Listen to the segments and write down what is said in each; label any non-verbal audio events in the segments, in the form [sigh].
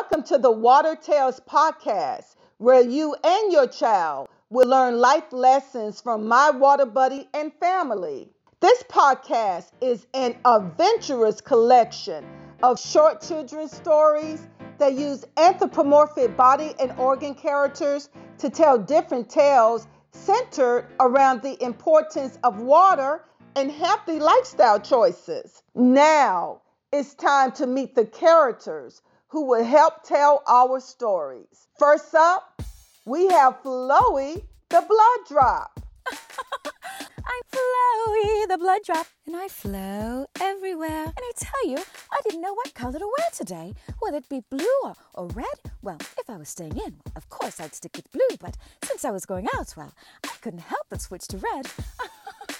Welcome to the Water Tales podcast, where you and your child will learn life lessons from my water buddy and family. This podcast is an adventurous collection of short children's stories that use anthropomorphic body and organ characters to tell different tales centered around the importance of water and healthy lifestyle choices. Now, it's time to meet the characters who will help tell our stories. First up, we have Flowy, the blood drop. [laughs] I'm Flowy, the blood drop, and I flow everywhere. And I tell you, I didn't know what color to wear today, whether it be blue or, or red. Well, if I was staying in, of course I'd stick with blue, but since I was going out, well, I couldn't help but switch to red. [laughs]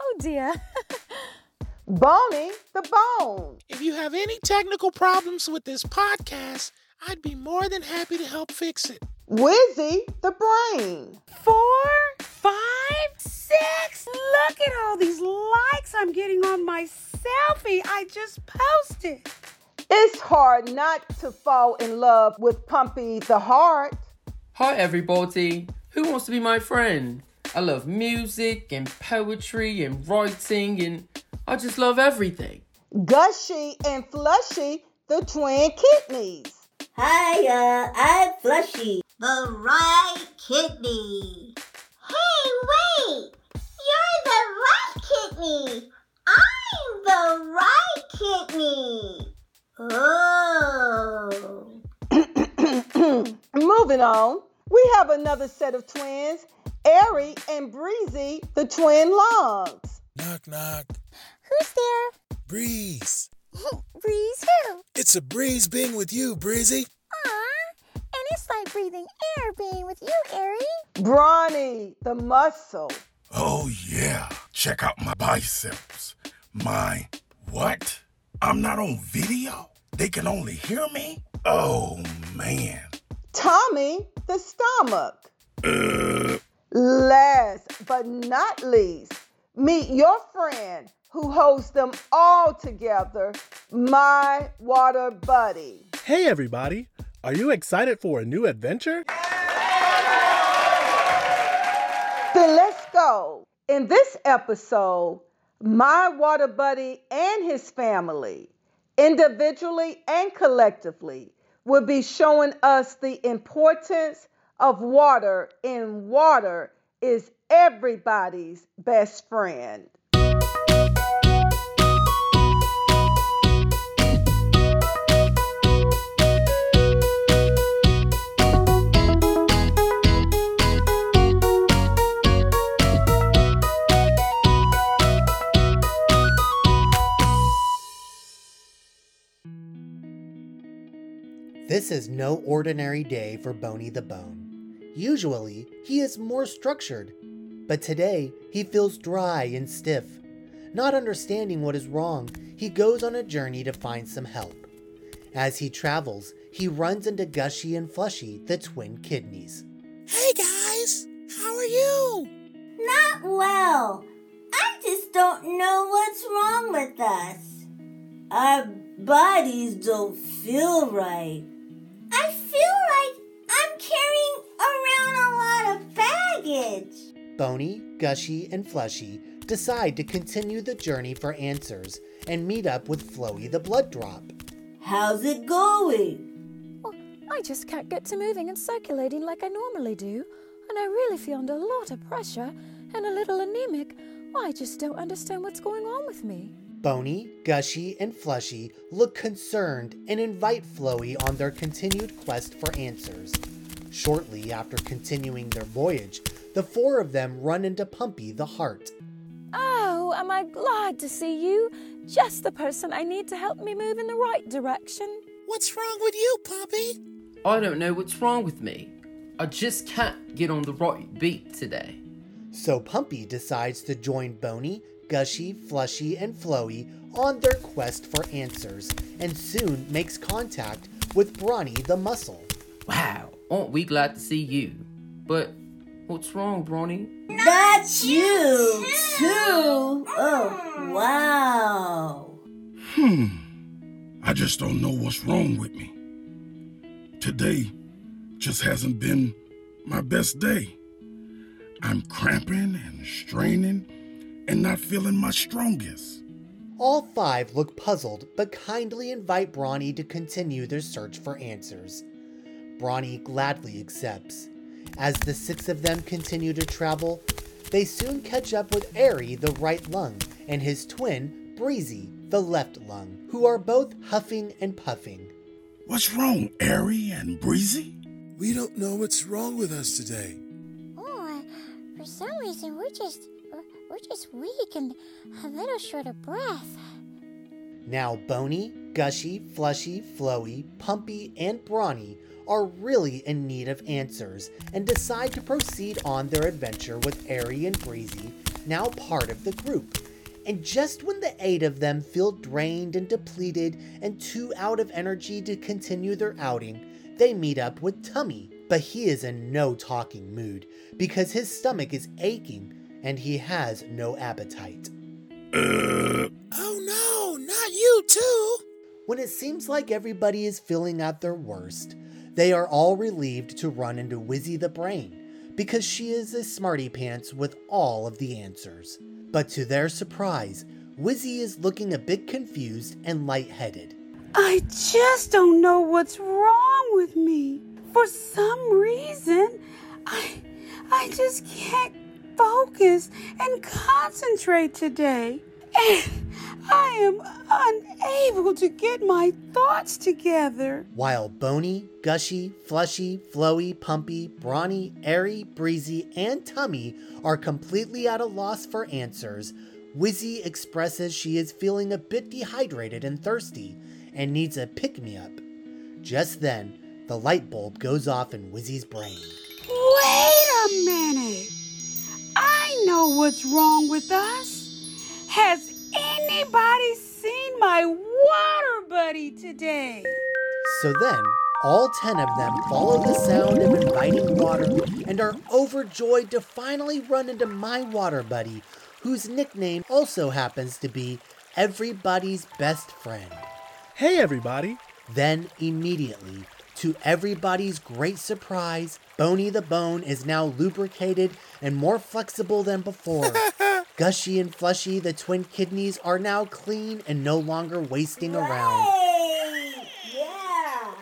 oh dear. [laughs] Boney the Bone. If you have any technical problems with this podcast, I'd be more than happy to help fix it. Whizzy the Brain. Four, five, six. Look at all these likes I'm getting on my selfie I just posted. It's hard not to fall in love with Pumpy the Heart. Hi, everybody. Who wants to be my friend? I love music and poetry and writing, and I just love everything. Gushy and Flushy the Twin Kidneys. Hiya, I'm Flushy, the right kidney. Hey, wait! You're the right kidney! I'm the right kidney! Oh. [clears throat] Moving on, we have another set of twins, Airy and Breezy the Twin Lungs. Knock, knock. Who's there? Breeze. [laughs] Breeze who? It's a breeze being with you, Breezy. Aw, and it's like breathing air being with you, Airy. Brawny the Muscle. Oh, yeah. Check out my biceps. My what? I'm not on video? They can only hear me? Oh, man. Tummy the Stomach. Uh, Last but not least, meet your friend who holds them all together, my water buddy. Hey, everybody! Are you excited for a new adventure? Then let's go. In this episode, my water buddy and his family, individually and collectively, will be showing us the importance of water, and water is everybody's best friend. This is no ordinary day for Boney the Bone. Usually, he is more structured, but today he feels dry and stiff. Not understanding what is wrong, he goes on a journey to find some help. As he travels, he runs into Gushy and Flushy, the twin kidneys. Hey guys, how are you? Not well. I just don't know what's wrong with us. Our bodies don't feel right. I feel like I'm carrying around a lot of baggage. Boney, Gushy, and Flushy decide to continue the journey for answers and meet up with Flowy the Blood Drop. How's it going? Well, I just can't get to moving and circulating like I normally do, and I really feel under a lot of pressure and a little anemic. I just don't understand what's going on with me. Boney, Gushy, and Flushy look concerned and invite Flowy on their continued quest for answers. Shortly after continuing their voyage, the four of them run into Pumpy the Heart. Oh, am I glad to see you? Just the person I need to help me move in the right direction. What's wrong with you, Pumpy? I don't know what's wrong with me. I just can't get on the right beat today. So Pumpy decides to join Boney, Gushy, Flushy, and Flowy on their quest for answers and soon makes contact with Brawny the Muscle. Wow, aren't we glad to see you? But what's wrong, Brawny? That's you, too. Oh, wow. hmm. I just don't know what's wrong with me. Today just hasn't been my best day. I'm cramping and straining and not feeling my strongest. All five look puzzled but kindly invite Brawny to continue their search for answers. Brawny gladly accepts. As the six of them continue to travel, they soon catch up with Airy, the right lung, and his twin, Breezy, the left lung, who are both huffing and puffing. What's wrong, Airy and Breezy? We don't know what's wrong with us today. Oh, uh, for some reason we're just we're, we're just weak and a little short of breath. Now Boney, Gushy, Flushy, Flowy, Pumpy, and Brawny are really in need of answers and decide to proceed on their adventure with Airy and Breezy, now part of the group. And just when the eight of them feel drained and depleted and too out of energy to continue their outing, they meet up with Tummy. But he is in no talking mood because his stomach is aching and he has no appetite. Uh, Oh no, not you too. When it seems like everybody is feeling at their worst, they are all relieved to run into Whizzy the Brain because she is a smarty pants with all of the answers. But to their surprise, Whizzy is looking a bit confused and lightheaded. I just don't know what's wrong with me. For some reason, I I just can't focus and concentrate today. And I am unable to get my thoughts together. While Boney, Gushy, Flushy, Flowy, Pumpy, Brawny, Airy, Breezy, and Tummy are completely at a loss for answers, Whizzy expresses she is feeling a bit dehydrated and thirsty and needs a pick me up. Just then, the light bulb goes off in Whizzy's brain. Wait a minute. I know what's wrong with us. Has anybody seen my water buddy today? So then, all ten of them follow the sound of inviting water and are overjoyed to finally run into my water buddy, whose nickname also happens to be everybody's best friend. Hey, everybody. Then, immediately, to everybody's great surprise, Boney the Bone is now lubricated and more flexible than before. [laughs] Gushy and Flushy, the twin kidneys, are now clean and no longer wasting around. Hey! Yeah!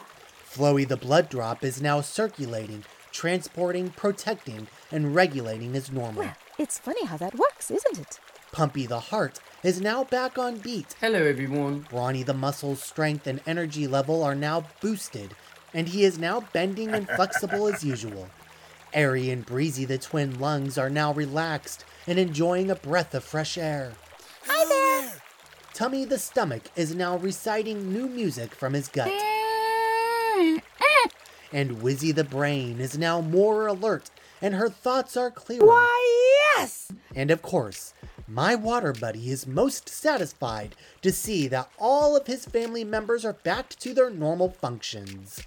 Flowy the blood drop is now circulating, transporting, protecting, and regulating as normal. Well, it's funny how that works, isn't it? Pumpy the heart is now back on beat. Hello, everyone. Brawny the muscles strength and energy level are now boosted, and he is now bending and flexible as usual. Airy and Breezy the twin lungs are now relaxed and enjoying a breath of fresh air. Hi there. Tummy the stomach is now reciting new music from his gut. And Whizzy the brain is now more alert and her thoughts are clearer. Why, yes. And of course, my water buddy is most satisfied to see that all of his family members are back to their normal functions.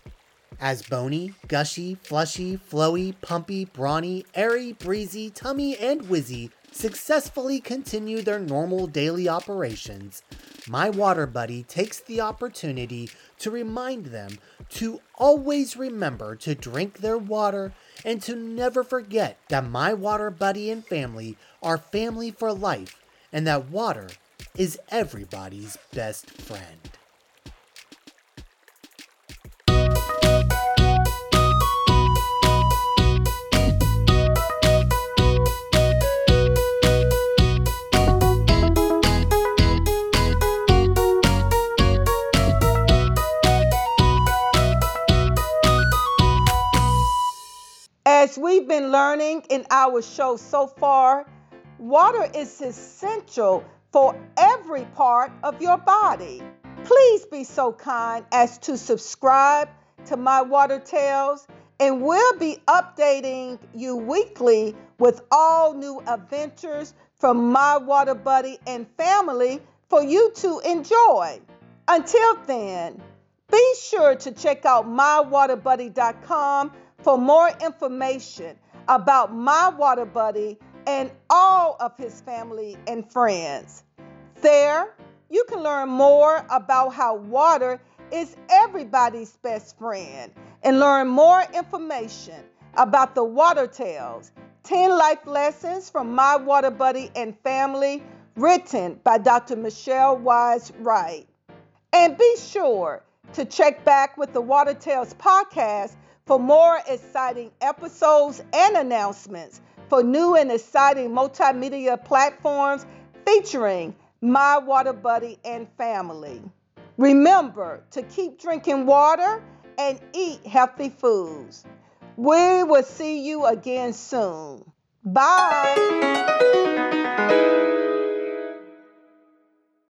As Boney, Gushy, Flushy, Flowy, Pumpy, Brawny, Airy, Breezy, Tummy, and Whizzy successfully continue their normal daily operations, my water buddy takes the opportunity to remind them to always remember to drink their water and to never forget that my water buddy and family are family for life and that water is everybody's best friend. As we've been learning in our show so far, water is essential for every part of your body. Please be so kind as to subscribe to My Water Tales, and we'll be updating you weekly with all new adventures from My Water Buddy and family for you to enjoy. Until then, be sure to check out mywaterbuddy.com for more information about my water buddy and all of his family and friends. There, you can learn more about how water is everybody's best friend and learn more information about the Water Tales 10 Life Lessons from My Water Buddy and Family, written by Dr. Michele Wise Wright. And be sure to check back with the Water Tales podcast for more exciting episodes and announcements for new and exciting multimedia platforms featuring My Water Buddy and Family. Remember to keep drinking water and eat healthy foods. We will see you again soon. Bye.